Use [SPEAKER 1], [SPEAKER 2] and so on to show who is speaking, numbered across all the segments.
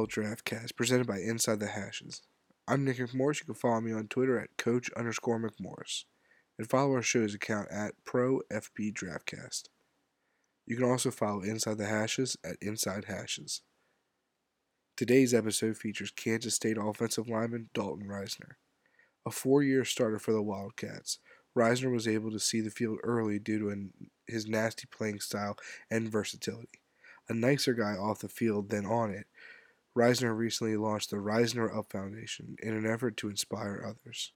[SPEAKER 1] The Draftcast presented by Inside the Hashes. I'm Nick McMorris. You can follow me on Twitter at Coach underscore McMorris and follow our show's account at Pro FB Draftcast. You can also follow Inside the Hashes at Inside Hashes. Today's episode features Kansas State offensive lineman Dalton Risner. A four year starter for the Wildcats, Risner was able to see the field early due to an, his nasty playing style and versatility a nicer guy off the field than on it, Risner recently launched the Risner Up Foundation in an effort to inspire others.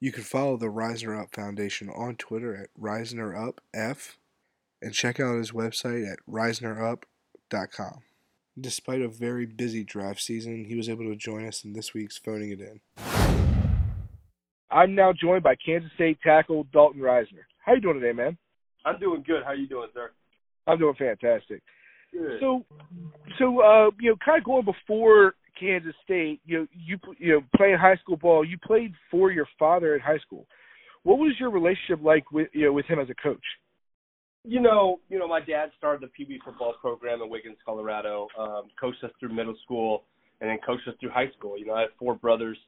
[SPEAKER 1] You can follow the Risner Up Foundation on Twitter at RisnerUpF and check out his website at risnerup.com. Despite a very busy draft season, he was able to join us in this week's Phoning It In. I'm now joined by Kansas State tackle Dalton Risner. How you doing today, man?
[SPEAKER 2] I'm doing good. How you doing, sir?
[SPEAKER 1] I'm doing fantastic.
[SPEAKER 2] Good.
[SPEAKER 1] So, so uh, you know, kind of going before Kansas State, you know, you you know, playing high school ball, you played for your father at high school. What was your relationship like with you know with him as a coach?
[SPEAKER 2] You know, you know, my dad started the Wee football program in Wiggins, Colorado. Um, coached us through middle school, and then coached us through high school. You know, I have four brothers,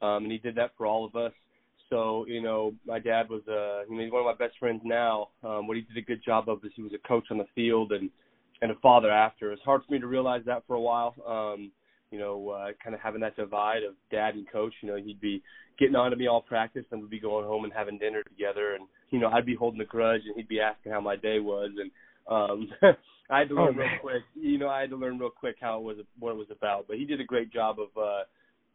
[SPEAKER 2] um, and he did that for all of us. So, you know, my dad was uh, you know, he's one of my best friends now. Um, what he did a good job of is he was a coach on the field and and a father after. It's hard for me to realize that for a while. Um, you know, uh, kind of having that divide of dad and coach. You know, he'd be getting on to me all practice, and we'd be going home and having dinner together, and you know, I'd be holding a grudge, and he'd be asking how my day was, and um, I had to learn
[SPEAKER 1] Oh,
[SPEAKER 2] real quick. You know, I had to learn real quick how it was, what it was about. But he did a great job of uh,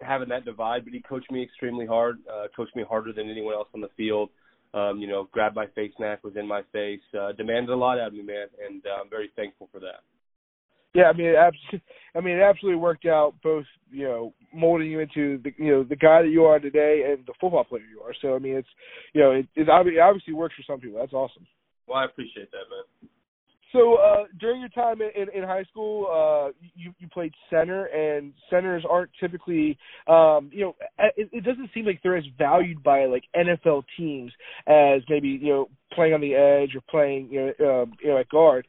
[SPEAKER 2] having that divide. But he coached me extremely hard, uh, coached me harder than anyone else on the field um, you know, grabbed my face mask, was in my face, uh, demanded a lot out of me, man, and uh, I'm very thankful for that.
[SPEAKER 1] Yeah, I mean, it abs- I mean, it absolutely worked out. Both, you know, molding you into the, you know, the guy that you are today and the football player you are. So, I mean, it's, you know, it, it it obviously works for some people. That's awesome.
[SPEAKER 2] Well, I appreciate that, man.
[SPEAKER 1] So, uh, during your time in, in, high school, uh, you you played center, and centers aren't typically, um, you know, it, it doesn't seem like they're as valued by like NFL teams as maybe you know playing on the edge or playing you know, um, you know at guard.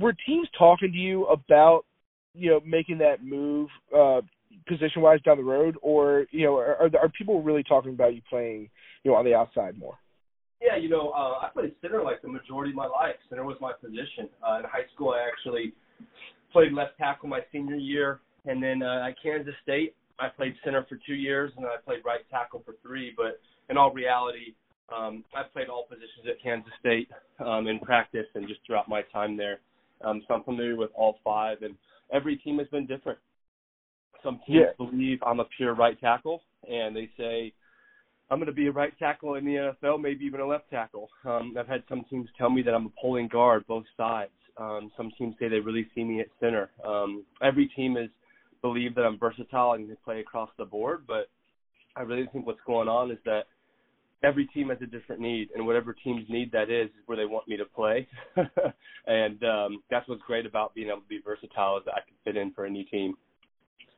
[SPEAKER 1] Were teams talking to you about you know making that move uh, position wise down the road, or you know are are people really talking about you playing you know on the outside more?
[SPEAKER 2] Yeah, you know, uh, I played center like the majority of my life. Center was my position. Uh, in high school, I actually played left tackle my senior year, and then uh, at Kansas State, I played center for two years, and then I played right tackle for three. But in all reality, um, I played all positions at Kansas State um, in practice and just throughout my time there. Um, so I'm familiar with all five, and every team has been different. Some teams
[SPEAKER 1] Yeah.
[SPEAKER 2] believe I'm a pure right tackle, and they say I'm going to be a right tackle in the NFL, maybe even a left tackle. Um, I've had some teams tell me that I'm a pulling guard, both sides. Um, some teams say they really see me at center. Um, every team is believe that I'm versatile and can play across the board, but I really think what's going on is that every team has a different need, and whatever team's need that is, is where they want me to play. and um, that's what's great about being able to be versatile is that I can fit in for any team.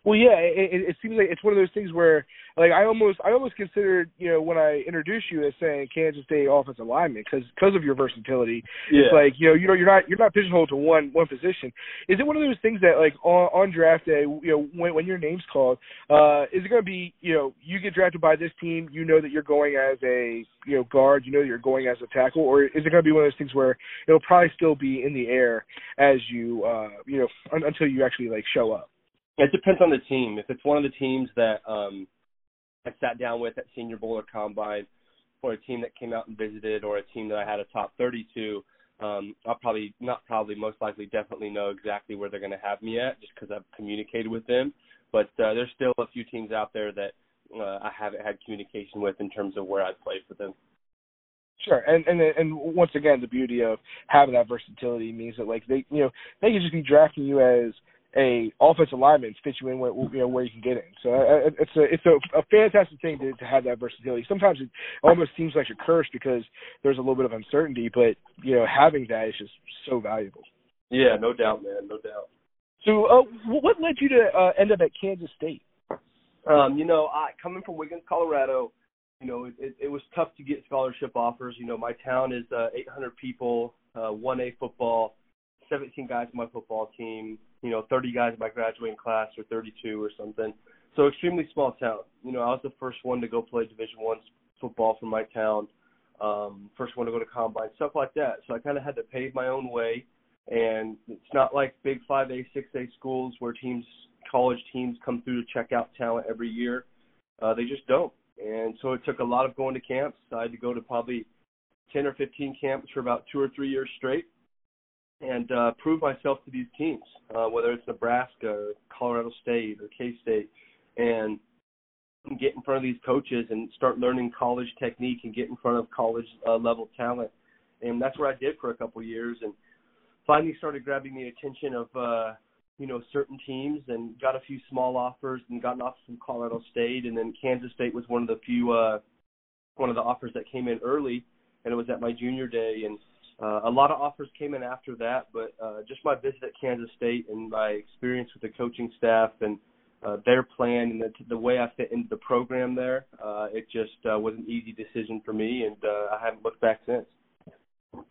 [SPEAKER 1] Well, yeah, it, it, it seems like it's one of those things where, like, I almost, I almost considered, you know, when I introduced you as saying Kansas State offensive lineman because because of your versatility. It's like, you know, you know, you're not you're not pigeonholed to one one position. Is it one of those things that, like, on, on draft day, you know, when when your name's called, uh, is it going to be, you know, you get drafted by this team, you know that you're going as a, you know, guard, you know that you're going as a tackle, or is it going to be one of those things where it'll probably still be in the air as you, uh, you know, un- until you actually like show up?
[SPEAKER 2] It depends on the team. If it's one of the teams that um I sat down with at Senior Bowl or Combine, or a team that came out and visited, or a team that I had a top 32, um, I'll probably not probably most likely definitely know exactly where they're going to have me at, just because I've communicated with them. But uh, there's still a few teams out there that uh, I haven't had communication with in terms of where I'd play for them.
[SPEAKER 1] Sure, and and and once again, the beauty of having that versatility means that like they, you know, they can just be drafting you as a offensive lineman, fit you in where you know where you can get in. So uh, it's a it's a, a fantastic thing to to have that versatility. Sometimes it almost seems like a curse because there's a little bit of uncertainty, but you know having that is just so valuable.
[SPEAKER 2] Yeah, no doubt, man, no doubt.
[SPEAKER 1] So, uh, what led you to uh, end up at Kansas State?
[SPEAKER 2] Um, you know, I coming from Wiggins, Colorado, you know, it, it, it was tough to get scholarship offers. You know, my town is uh, 800 people, uh, 1A football, 17 guys on my football team. You know 30 guys in my graduating class or 32 or something. So extremely small town. You know, I was the first one to go play Division One football from my town. Um, first one to go to combine, stuff like that. So I kind of had to pave my own way. And it's not like big 5A, 6A schools where teams, college teams, come through to check out talent every year. Uh, they just don't. And so it took a lot of going to camps. I had to go to probably 10 or 15 camps for about two or three years straight and uh, prove myself to these teams, uh, whether it's Nebraska or Colorado State or K State, and get in front of these coaches and start learning college technique and get in front of college uh, level talent. And that's what I did for a couple of years, and finally started grabbing the attention of uh, you know certain teams, and got a few small offers, and got an offer from Colorado State, and then Kansas State was one of the few uh, one of the offers that came in early, and it was at my junior day, and uh, a lot of offers came in after that, but uh, just my visit at Kansas State and my experience with the coaching staff and uh, their plan and the, the way I fit into the program there, uh, it just uh, was an easy decision for me, and uh, I haven't looked back since.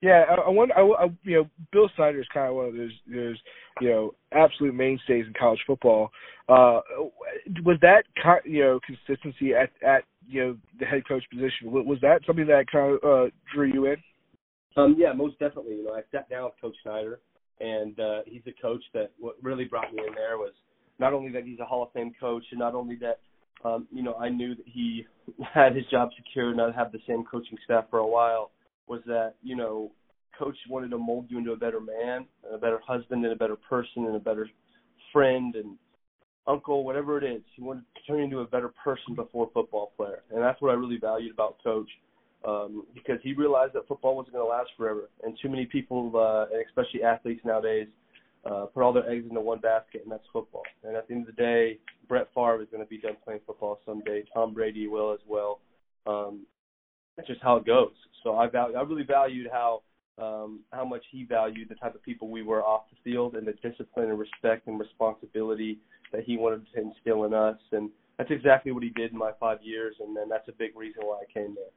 [SPEAKER 1] Yeah, I, I wonder. I, I, you know, Bill Snyder is kind of one of those, those, you know, absolute mainstays in college football. Uh, was that, you know, consistency at at you know the head coach position? Was that something that kind of uh, drew you in?
[SPEAKER 2] Um, yeah, most definitely. You know, I sat down with Coach Snyder, and uh, he's a coach that what really brought me in there was not only that he's a Hall of Fame coach, and not only that, um, you know, I knew that he had his job secure and I'd have the same coaching staff for a while. Was that you know, Coach wanted to mold you into a better man, a better husband, and a better person, and a better friend and uncle, whatever it is. He wanted to turn you into a better person before football player, and that's what I really valued about Coach um, because he realized that football wasn't going to last forever, and too many people, uh, and especially athletes nowadays, uh, put all their eggs into one basket, and that's football. And at the end of the day, Brett Favre is going to be done playing football someday. Tom Brady will as well. Um, that's just how it goes. So I value, I really valued how um, how much he valued the type of people we were off the field and the discipline and respect and responsibility that he wanted to instill in us. And that's exactly what he did in my five years, and then that's a big reason why I came there.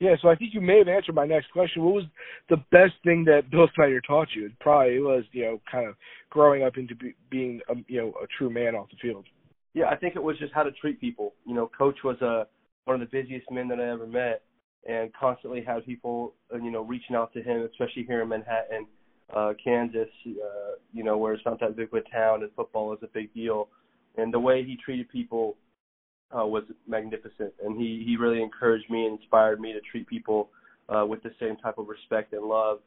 [SPEAKER 1] Yeah, so I think you may have answered my next question. What was the best thing that Bill Snyder taught you? It probably was, you know, kind of growing up into be, being, a, you know, a true man off the field.
[SPEAKER 2] Yeah, I think it was just how to treat people. You know, Coach was a uh, one of the busiest men that I ever met, and constantly had people, uh, you know, reaching out to him, especially here in Manhattan, uh, Kansas, uh, you know, where it's not that big of a town and football is a big deal. And the way he treated people uh, was magnificent, and he he really encouraged me and inspired me to treat people uh, with the same type of respect and love.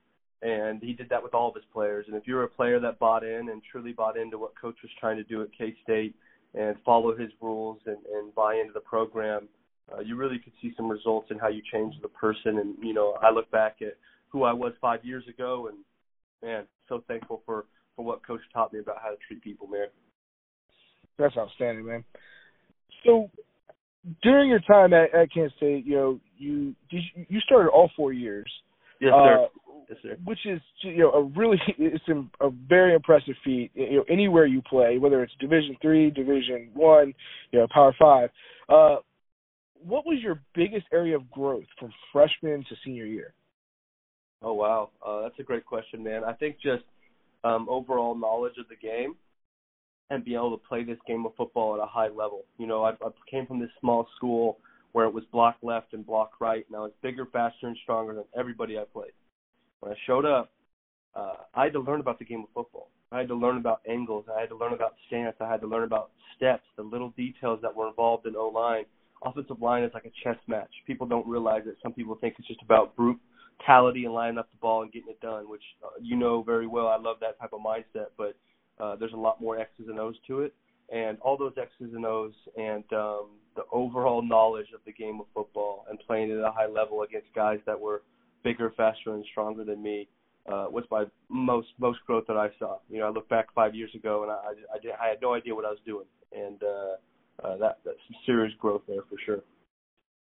[SPEAKER 2] And he did that with all of his players. And if you're a player that bought in and truly bought into what coach was trying to do at K State and follow his rules and, and buy into the program, uh, you really could see some results in how you change the person. And you know, I look back at who I was five years ago, and man, so thankful for for what coach taught me about how to treat people, man.
[SPEAKER 1] That's outstanding, man. So during your time at, at Kansas State, you know, you you started all four years.
[SPEAKER 2] Yes, sir. Uh,
[SPEAKER 1] yes, sir. Which is you know a really it's a very impressive feat. You know, anywhere you play, whether it's Division three, Division one, you know, Power five. Uh, what was your biggest area of growth from freshman to senior year?
[SPEAKER 2] Oh wow, uh, that's a great question, man. I think just um, overall knowledge of the game and be able to play this game of football at a high level. You know, I, I came from this small school where it was block left and block right, and I was bigger, faster, and stronger than everybody I played. When I showed up, uh, I had to learn about the game of football. I had to learn about angles. I had to learn about stance. I had to learn about steps, the little details that were involved in O line. Offensive line is like a chess match. People don't realize it. Some people think it's just about brutality and lining up the ball and getting it done, which uh, you know very well. I love that type of mindset, but uh, there's a lot more X's and O's to it, and all those X's and O's and um, the overall knowledge of the game of football and playing at a high level against guys that were bigger, faster, and stronger than me uh, was my most most growth that I saw. You know, I look back five years ago and I I, did, I had no idea what I was doing, and uh, uh, that that's some serious growth there for sure.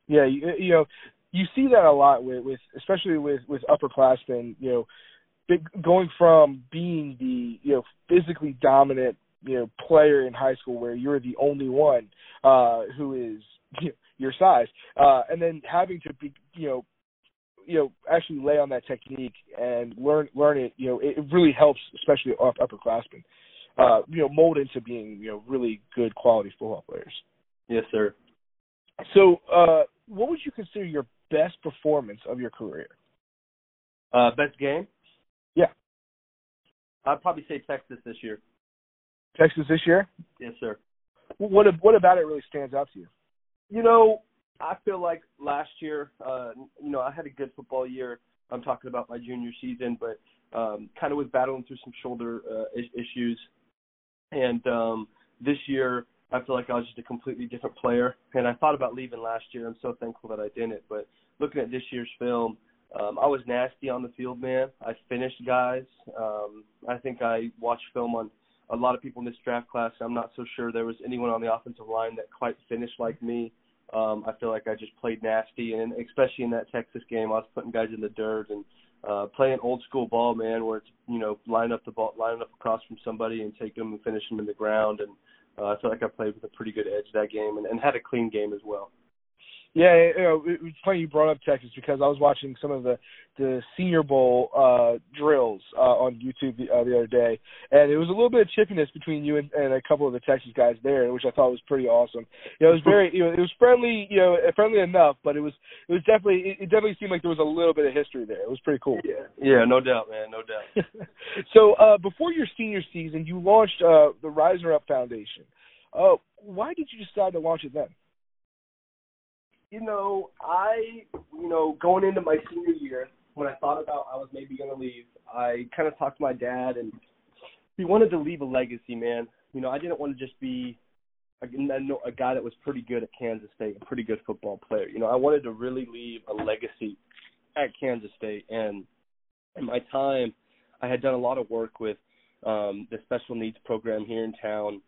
[SPEAKER 1] Yeah, you, you know, you see that a lot with with especially with with upperclassmen. You know, going from being the you know physically dominant you know player in high school where you're the only one uh who is you know, your size uh and then having to be you know you know actually lay on that technique and learn learn it you know it, it really helps especially off upperclassmen uh, you know, mold into being, you know, really good quality football players.
[SPEAKER 2] Yes, sir.
[SPEAKER 1] So, uh, what would you consider your best performance of your career?
[SPEAKER 2] Uh, best game? I'd probably say Texas this year.
[SPEAKER 1] Texas this year?
[SPEAKER 2] Yes, sir.
[SPEAKER 1] What what about it really stands out to you?
[SPEAKER 2] You know, I feel like last year, uh, you know, I had a good football year. I'm talking about my junior season, but um, kind of was battling through some shoulder uh, issues. And um, this year, I feel like I was just a completely different player. And I thought about leaving last year. I'm so thankful that I didn't. But looking at this year's film, um, I was nasty on the field, man. I finished guys. Um, I think I watched film on a lot of people in this draft class. I'm not so sure there was anyone on the offensive line that quite finished like me. Um, I feel like I just played nasty, and especially in that Texas game, I was putting guys in the dirt and uh, playing old school ball, man, where it's you know line up the ball, line up across from somebody and take them and finish them in the ground. And uh, I feel like I played with a pretty good edge that game, and, and had a clean game as well.
[SPEAKER 1] Yeah, you know, it was funny you brought up Texas because I was watching some of the the Senior Bowl uh drills uh on YouTube the, uh, the other day, and it was a little bit of chippiness between you and, and a couple of the Texas guys there, which I thought was pretty awesome. You know, it was very, you know, it was friendly, you know, friendly enough, but it was it was definitely it, it definitely seemed like there was a little bit of history there. It was pretty cool.
[SPEAKER 2] Yeah, yeah, no doubt, man, no doubt.
[SPEAKER 1] so, uh before your senior season, you launched uh the Risner Up Foundation. Uh, why did you decide to launch it then?
[SPEAKER 2] You know, I, you know, going into my senior year, when I thought about I was maybe going to leave, I kind of talked to my dad, and he wanted to leave a legacy, man. You know, I didn't want to just be a, a guy that was pretty good at Kansas State, a pretty good football player. You know, I wanted to really leave a legacy at Kansas State, and in my time, I had done a lot of work with um, the special needs program here in town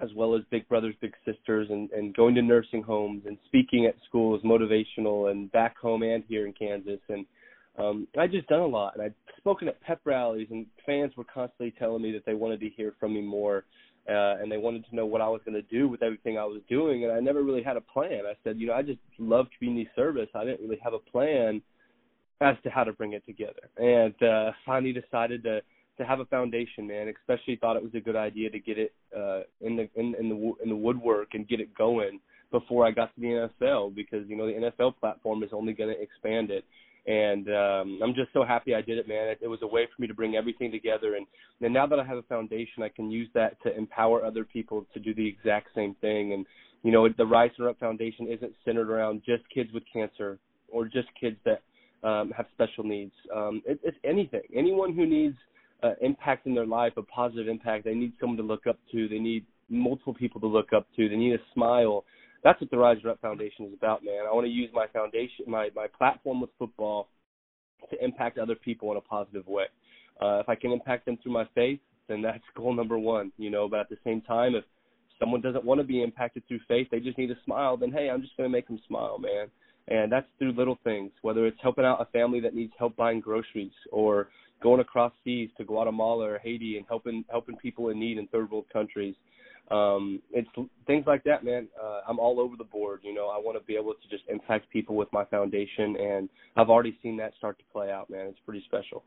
[SPEAKER 2] as well as Big Brothers Big Sisters and, and going to nursing homes and speaking at schools motivational and back home and here in Kansas and um I just done a lot and I'd spoken at pep rallies and fans were constantly telling me that they wanted to hear from me more uh and they wanted to know what I was going to do with everything I was doing and I never really had a plan. I said, you know, I just love community service. I didn't really have a plan as to how to bring it together. And uh finally decided to to have a foundation, man. Especially thought it was a good idea to get it uh, in the in, in the in the woodwork and get it going before I got to the NFL because you know the NFL platform is only going to expand it. And um, I'm just so happy I did it, man. It, it was a way for me to bring everything together, and, and now that I have a foundation, I can use that to empower other people to do the exact same thing. And you know, the Risner Up Foundation isn't centered around just kids with cancer or just kids that um, have special needs. Um, it, it's anything, anyone who needs uh, impact in their life, a positive impact. They need someone to look up to. They need multiple people to look up to. They need a smile. That's what the Rise Up Foundation is about, man. I want to use my foundation, my my platform with football, to impact other people in a positive way. Uh, if I can impact them through my faith, then that's goal number one. You know, but at the same time, if someone doesn't want to be impacted through faith, they just need a smile. Then hey, I'm just going to make them smile, man. And that's through little things, whether it's helping out a family that needs help buying groceries or going across seas to Guatemala or Haiti and helping helping people in need in third world countries. Um, it's things like that, man. Uh, I'm all over the board. You know, I want to be able to just impact people with my foundation, and I've already seen that start to play out, man. It's pretty special.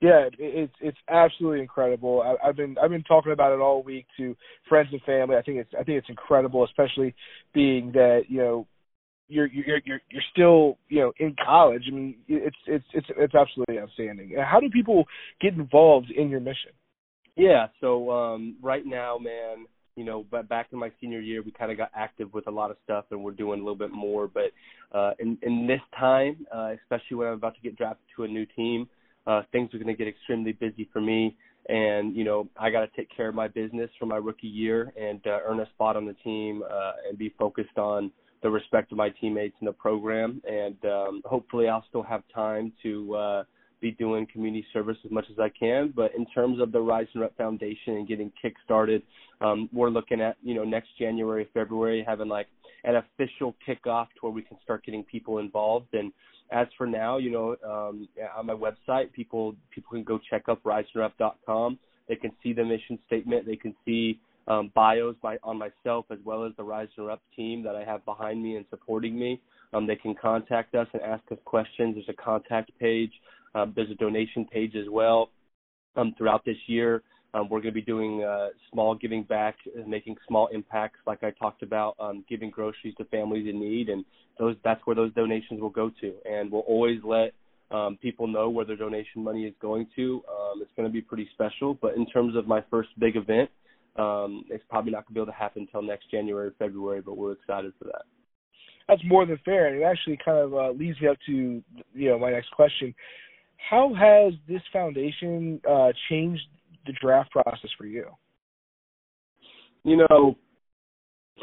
[SPEAKER 1] Yeah, it's it's absolutely incredible. I, I've been I've been talking about it all week to friends and family. I think it's I think it's incredible, especially being that you know you're you're you're you're still you know in college. I mean, it's it's it's it's absolutely outstanding. How do people get involved in your mission?
[SPEAKER 2] Yeah, so um right now, man, you know, but back in my senior year, we kind of got active with a lot of stuff, and we're doing a little bit more. But uh, in in this time, uh, especially when I'm about to get drafted to a new team, uh, things are going to get extremely busy for me. And you know, I got to take care of my business for my rookie year and uh, earn a spot on the team uh, and be focused on the respect of my teammates in the program, and um, hopefully I'll still have time to uh, be doing community service as much as I can. But in terms of the Risner Up Foundation and getting kick started, um, we're looking at you know next January, February having like an official kickoff to where we can start getting people involved. And as for now, you know, um, on my website, people people can go check up risnerup.com. They can see the mission statement. They can see um, bios by, on myself as well as the Risner Up team that I have behind me and supporting me. Um, they can contact us and ask us questions. There's a contact page. Um, there's a donation page as well. Um, throughout this year, Um, we're going to be doing uh, small giving back, making small impacts, like I talked about, um, giving groceries to families in need, and those that's where those donations will go to. And we'll always let um, people know where their donation money is going to. Um, it's going to be pretty special. But in terms of my first big event, um, it's probably not going to be able to happen until next January, February. But we're excited for that.
[SPEAKER 1] That's more than fair, and it actually kind of uh, leads me up to you know my next question. How has this foundation uh, changed the draft process for you?
[SPEAKER 2] You know,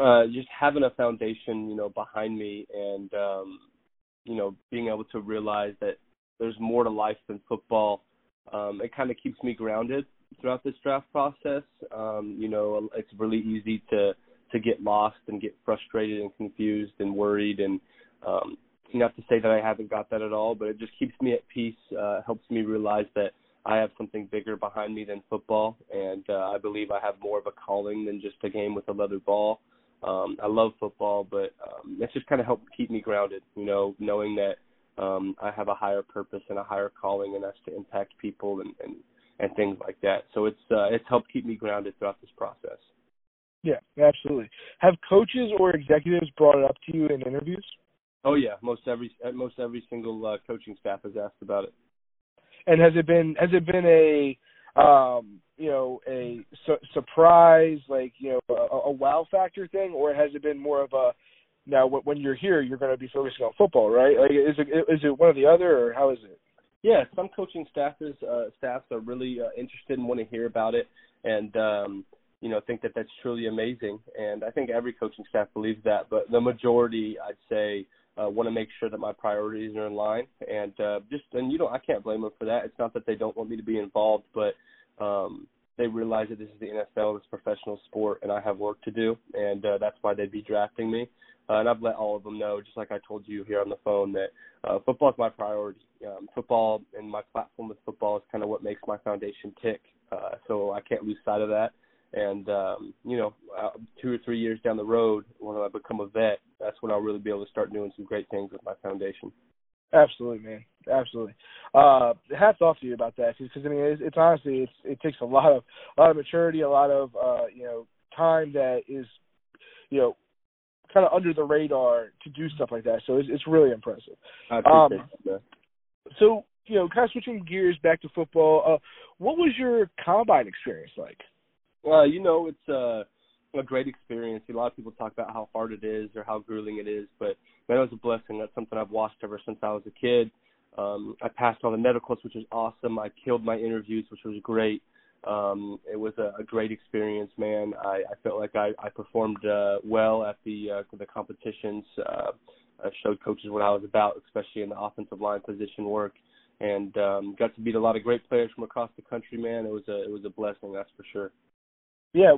[SPEAKER 2] uh, just having a foundation, you know, behind me, and um, you know, being able to realize that there's more to life than football. Um, it kind of keeps me grounded throughout this draft process. Um, you know, it's really easy to to get lost and get frustrated and confused and worried and um, not to say that I haven't got that at all, but it just keeps me at peace. Uh, helps me realize that I have something bigger behind me than football, and uh, I believe I have more of a calling than just a game with a leather ball. Um, I love football, but um, it's just kind of helped keep me grounded. You know, knowing that um, I have a higher purpose and a higher calling, and that's to impact people and and, and things like that. So it's uh, it's helped keep me grounded throughout this process.
[SPEAKER 1] Yeah, absolutely. Have coaches or executives brought it up to you in interviews?
[SPEAKER 2] Oh yeah, most every most every single uh, coaching staff has asked about it.
[SPEAKER 1] And has it been has it been a um, you know a su- surprise like you know a, a wow factor thing, or has it been more of a now when you're here you're going to be focusing on football, right? Like is it is it one or the other, or how is it?
[SPEAKER 2] Yeah, some coaching staffs uh, staffs are really uh, interested and want to hear about it, and um, you know think that that's truly amazing. And I think every coaching staff believes that, but the majority, I'd say, uh, want to make sure that my priorities are in line, and uh, just and you know I can't blame them for that. It's not that they don't want me to be involved, but um, they realize that this is the NFL, it's professional sport, and I have work to do, and uh, that's why they'd be drafting me. Uh, and I've let all of them know, just like I told you here on the phone, that uh, football is my priority. Um, football and my platform with football is kind of what makes my foundation tick. Uh, so I can't lose sight of that. And um, you know, uh, two or three years down the road, when I become a vet, that's when I'll really be able to start doing some great things with my foundation.
[SPEAKER 1] Absolutely, man. Absolutely. Uh, hats off to you about that, because I mean, it's, it's honestly, it's it takes a lot of a lot of maturity, a lot of uh, you know time that is, you know, kind of under the radar to do stuff like that. So it's, it's really impressive.
[SPEAKER 2] I appreciate um, that.
[SPEAKER 1] So you know, kind of switching gears back to football. Uh, what was your combine experience like?
[SPEAKER 2] Uh, you know, it's uh, a great experience. A lot of people talk about how hard it is or how grueling it is, but man, it was a blessing. That's something I've watched ever since I was a kid. Um, I passed all the medicals, which was awesome. I killed my interviews, which was great. Um, it was a, a great experience, man. I, I felt like I, I performed uh, well at the uh, the competitions. Uh, I showed coaches what I was about, especially in the offensive line position work, and um, got to meet a lot of great players from across the country. Man, it was a it was a blessing, that's for sure.
[SPEAKER 1] Yeah,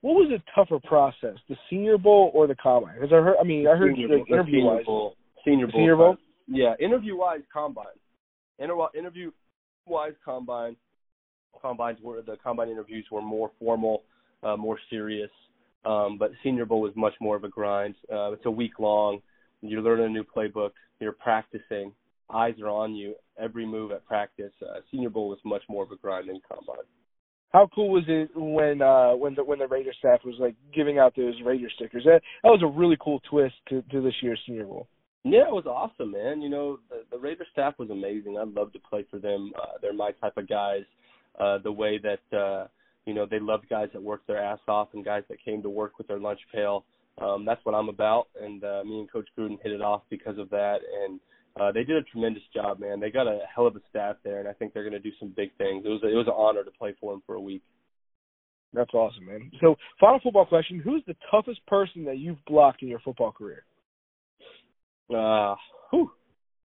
[SPEAKER 1] what was a tougher process, the Senior Bowl or the Combine? Because I heard, I mean, I heard
[SPEAKER 2] senior,
[SPEAKER 1] like, interview
[SPEAKER 2] wise, bowl. Senior Bowl,
[SPEAKER 1] Senior Bowl.
[SPEAKER 2] Yeah, interview wise, Combine. Inter- interview wise, Combine. Combines were the Combine interviews were more formal, uh, more serious. Um, but Senior Bowl was much more of a grind. Uh, it's a week long. You're learning a new playbook. You're practicing. Eyes are on you every move at practice. Uh, Senior Bowl was much more of a grind than Combine.
[SPEAKER 1] How cool was it when uh when the when the Raider staff was like giving out those Raider stickers? That that was a really cool twist to, to this year's Senior Bowl.
[SPEAKER 2] Yeah, it was awesome, man. You know, the, the Raider staff was amazing. I'd love to play for them. Uh, they're my type of guys. Uh, the way that uh, you know they loved guys that worked their ass off and guys that came to work with their lunch pail. Um, that's what I'm about, and uh, me and Coach Gruden hit it off because of that. And uh, they did a tremendous job, man. They got a hell of a staff there, and I think they're going to do some big things. It was a, it was an honor to play for them for a week.
[SPEAKER 1] That's awesome, man. So, final football question: Who's the toughest person that you've blocked in your football career?
[SPEAKER 2] Uh, whew,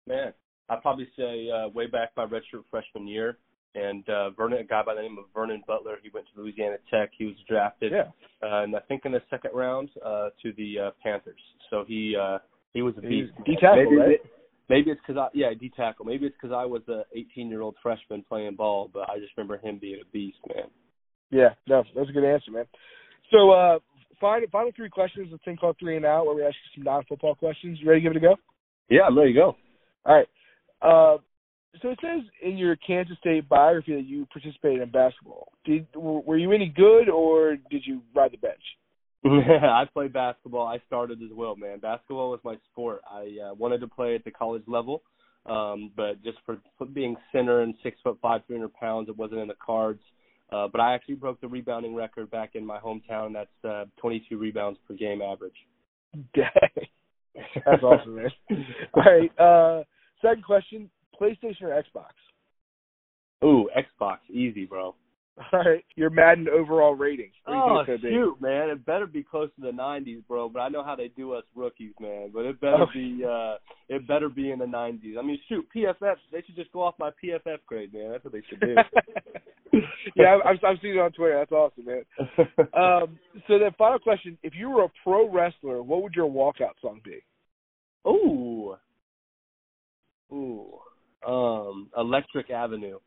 [SPEAKER 2] man, I'd probably say uh, way back my redshirt freshman year, and uh, Vernon, a guy by the name of Vernon Butler. He went to Louisiana Tech. He was drafted,
[SPEAKER 1] yeah.
[SPEAKER 2] uh, and I think in the second round uh, to the uh, Panthers. So he uh, he was a beast.
[SPEAKER 1] D tackle,
[SPEAKER 2] maybe,
[SPEAKER 1] right?
[SPEAKER 2] Maybe it's because I yeah D tackle. Maybe it's because I was a 18 year old freshman playing ball, but I just remember him being a beast, man.
[SPEAKER 1] Yeah, no, that's a good answer, man. So, uh, final final three questions. A thing called three and out, where we ask you some non football questions. You ready to give it a go?
[SPEAKER 2] Yeah, I'm ready to go.
[SPEAKER 1] All right. Uh, so it says in your Kansas State biography that you participated in basketball. Did were you any good, or did you ride the bench?
[SPEAKER 2] I played basketball. I started as well, man. Basketball was my sport. I uh, wanted to play at the college level, um, but just for, for being center and six foot five, three hundred pounds, it wasn't in the cards. Uh, but I actually broke the rebounding record back in my hometown. That's uh, 22 rebounds per game average.
[SPEAKER 1] Dang. That's awesome, man. All right. Uh, second question: PlayStation or Xbox?
[SPEAKER 2] Ooh, Xbox, easy, bro.
[SPEAKER 1] All right, your Madden overall rating.
[SPEAKER 2] Oh shoot, man! It better be close to the 90s, bro. But I know how they do us rookies, man. But it better be, uh it better be in the 90s. I mean, shoot, PFF. They should just go off my PFF grade, man. That's what they should do.
[SPEAKER 1] yeah, I've, I've seen it on Twitter. That's awesome, man. um, so then, final question: If you were a pro wrestler, what would your walkout song be?
[SPEAKER 2] Ooh, ooh, um, Electric Avenue.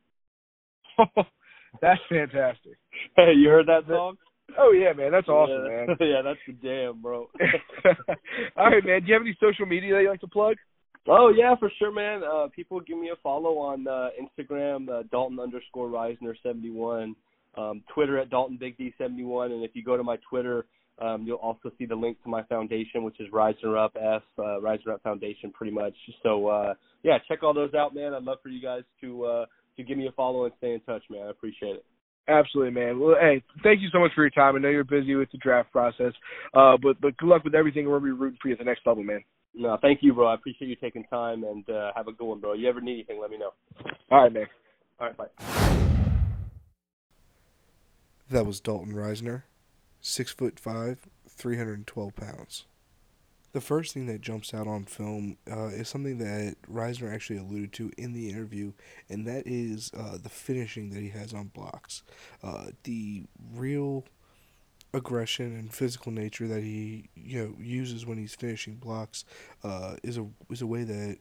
[SPEAKER 1] That's fantastic.
[SPEAKER 2] Hey, you heard that song?
[SPEAKER 1] Oh yeah, man, that's awesome,
[SPEAKER 2] yeah.
[SPEAKER 1] man.
[SPEAKER 2] yeah, that's the damn, bro.
[SPEAKER 1] All right, man. Do you have any social media that you like to plug?
[SPEAKER 2] Oh yeah, for sure, man. Uh, people give me a follow on uh, Instagram, uh, Dalton underscore Risner seventy one, um, Twitter at Dalton Big D seventy one, and if you go to my Twitter, um, you'll also see the link to my foundation, which is Risner Up F, uh, Risner Up Foundation, pretty much. So uh, yeah, check all those out, man. I'd love for you guys to uh, to give me a follow and stay in touch, man. I appreciate it.
[SPEAKER 1] Absolutely, man. Well, hey, thank you so much for your time. I know you're busy with the draft process, uh, but but good luck with everything. And We're gonna be rooting for you at the next level, man.
[SPEAKER 2] No, thank you, bro. I appreciate you taking time and uh, have a good one, bro. You ever need anything, let me know.
[SPEAKER 1] All right, man.
[SPEAKER 2] All right, bye.
[SPEAKER 3] That was Dalton Risner, six foot five, three hundred and twelve pounds. The first thing that jumps out on film uh, is something that Risner actually alluded to in the interview, and that is uh, the finishing that he has on blocks. Uh, the real aggression and physical nature that he you know uses when he's finishing blocks uh, is a is a way that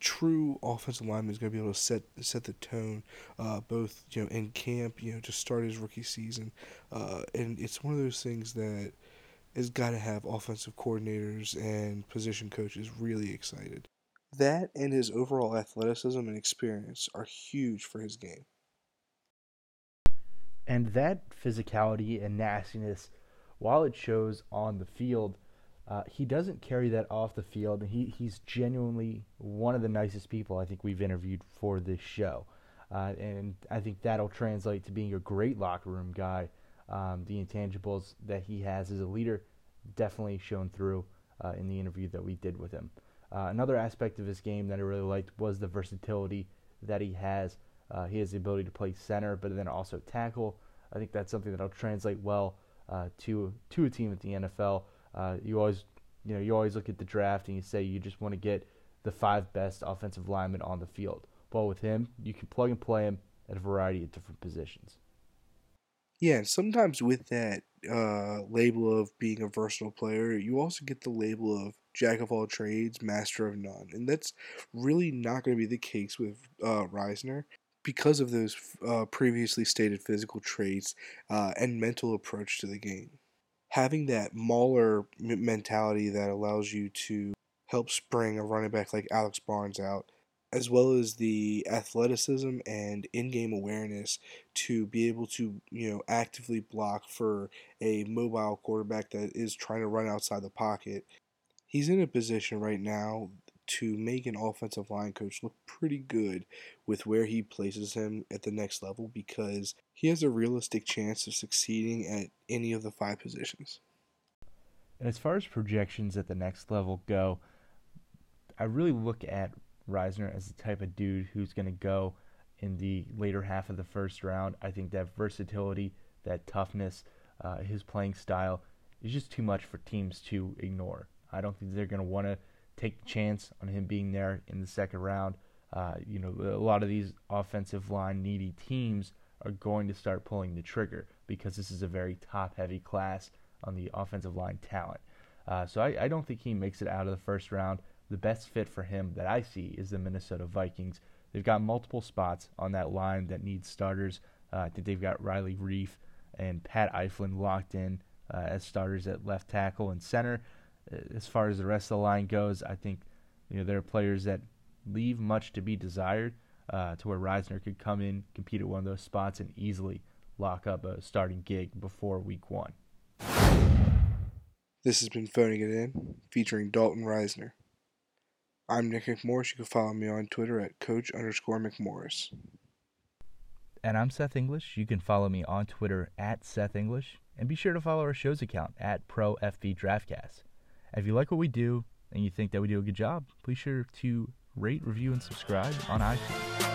[SPEAKER 3] true offensive lineman is going to be able to set set the tone, uh, both you know in camp, you know, to start his rookie season, uh, and it's one of those things that has got to have offensive coordinators and position coaches really excited. That and his overall athleticism and experience are huge for his game.
[SPEAKER 4] And that physicality and nastiness, while it shows on the field, uh, he doesn't carry that off the field. He, he's genuinely one of the nicest people I think we've interviewed for this show. Uh, and I think that'll translate to being a great locker room guy. Um, the intangibles that he has as a leader definitely shown through uh, in the interview that we did with him. Uh, another aspect of his game that I really liked was the versatility that he has. Uh, he has the ability to play center, but then also tackle. I think that's something that'll translate well uh, to to a team at the NFL. Uh, you always, you know, you always look at the draft and you say you just want to get the five best offensive linemen on the field. Well, with him, you can plug and play him at a variety of different positions.
[SPEAKER 3] Yeah, sometimes with that uh, label of being a versatile player, you also get the label of jack of all trades, master of none, and that's really not going to be the case with uh, Risner because of those uh, previously stated physical traits uh, and mental approach to the game. Having that mauler mentality that allows you to help spring a running back like Alex Barnes out, as well as the athleticism and in-game awareness to be able to, you know, actively block for a mobile quarterback that is trying to run outside the pocket. He's in a position right now to make an offensive line coach look pretty good with where he places him at the next level because he has a realistic chance of succeeding at any of the five positions.
[SPEAKER 4] And as far as projections at the next level go, I really look at Risner as the type of dude who's going to go in the later half of the first round. I think that versatility, that toughness, uh, his playing style is just too much for teams to ignore. I don't think they're going to want to take the chance on him being there in the second round. Uh, you know, a lot of these offensive line needy teams are going to start pulling the trigger because this is a very top heavy class on the offensive line talent. Uh, so I, I, don't think he makes it out of the first round. The best fit for him that I see is the Minnesota Vikings. They've got multiple spots on that line that need starters. Uh, I think they've got Riley Reiff and Pat Elflein locked in uh, as starters at left tackle and center. As far as the rest of the line goes, I think you know there are players that leave much to be desired. uh, to where Risner could come in, compete at one of those spots, and easily lock up a starting gig before week one.
[SPEAKER 3] This has been Phoning It In, featuring Dalton Risner. I'm Nick McMorris. You can follow me on Twitter at Coach underscore McMorris.
[SPEAKER 4] And I'm Seth English. You can follow me on Twitter at Seth English. And be sure to follow our show's account at ProFB Draftcast. If you like what we do and you think that we do a good job, please sure to rate, review, and subscribe on iTunes.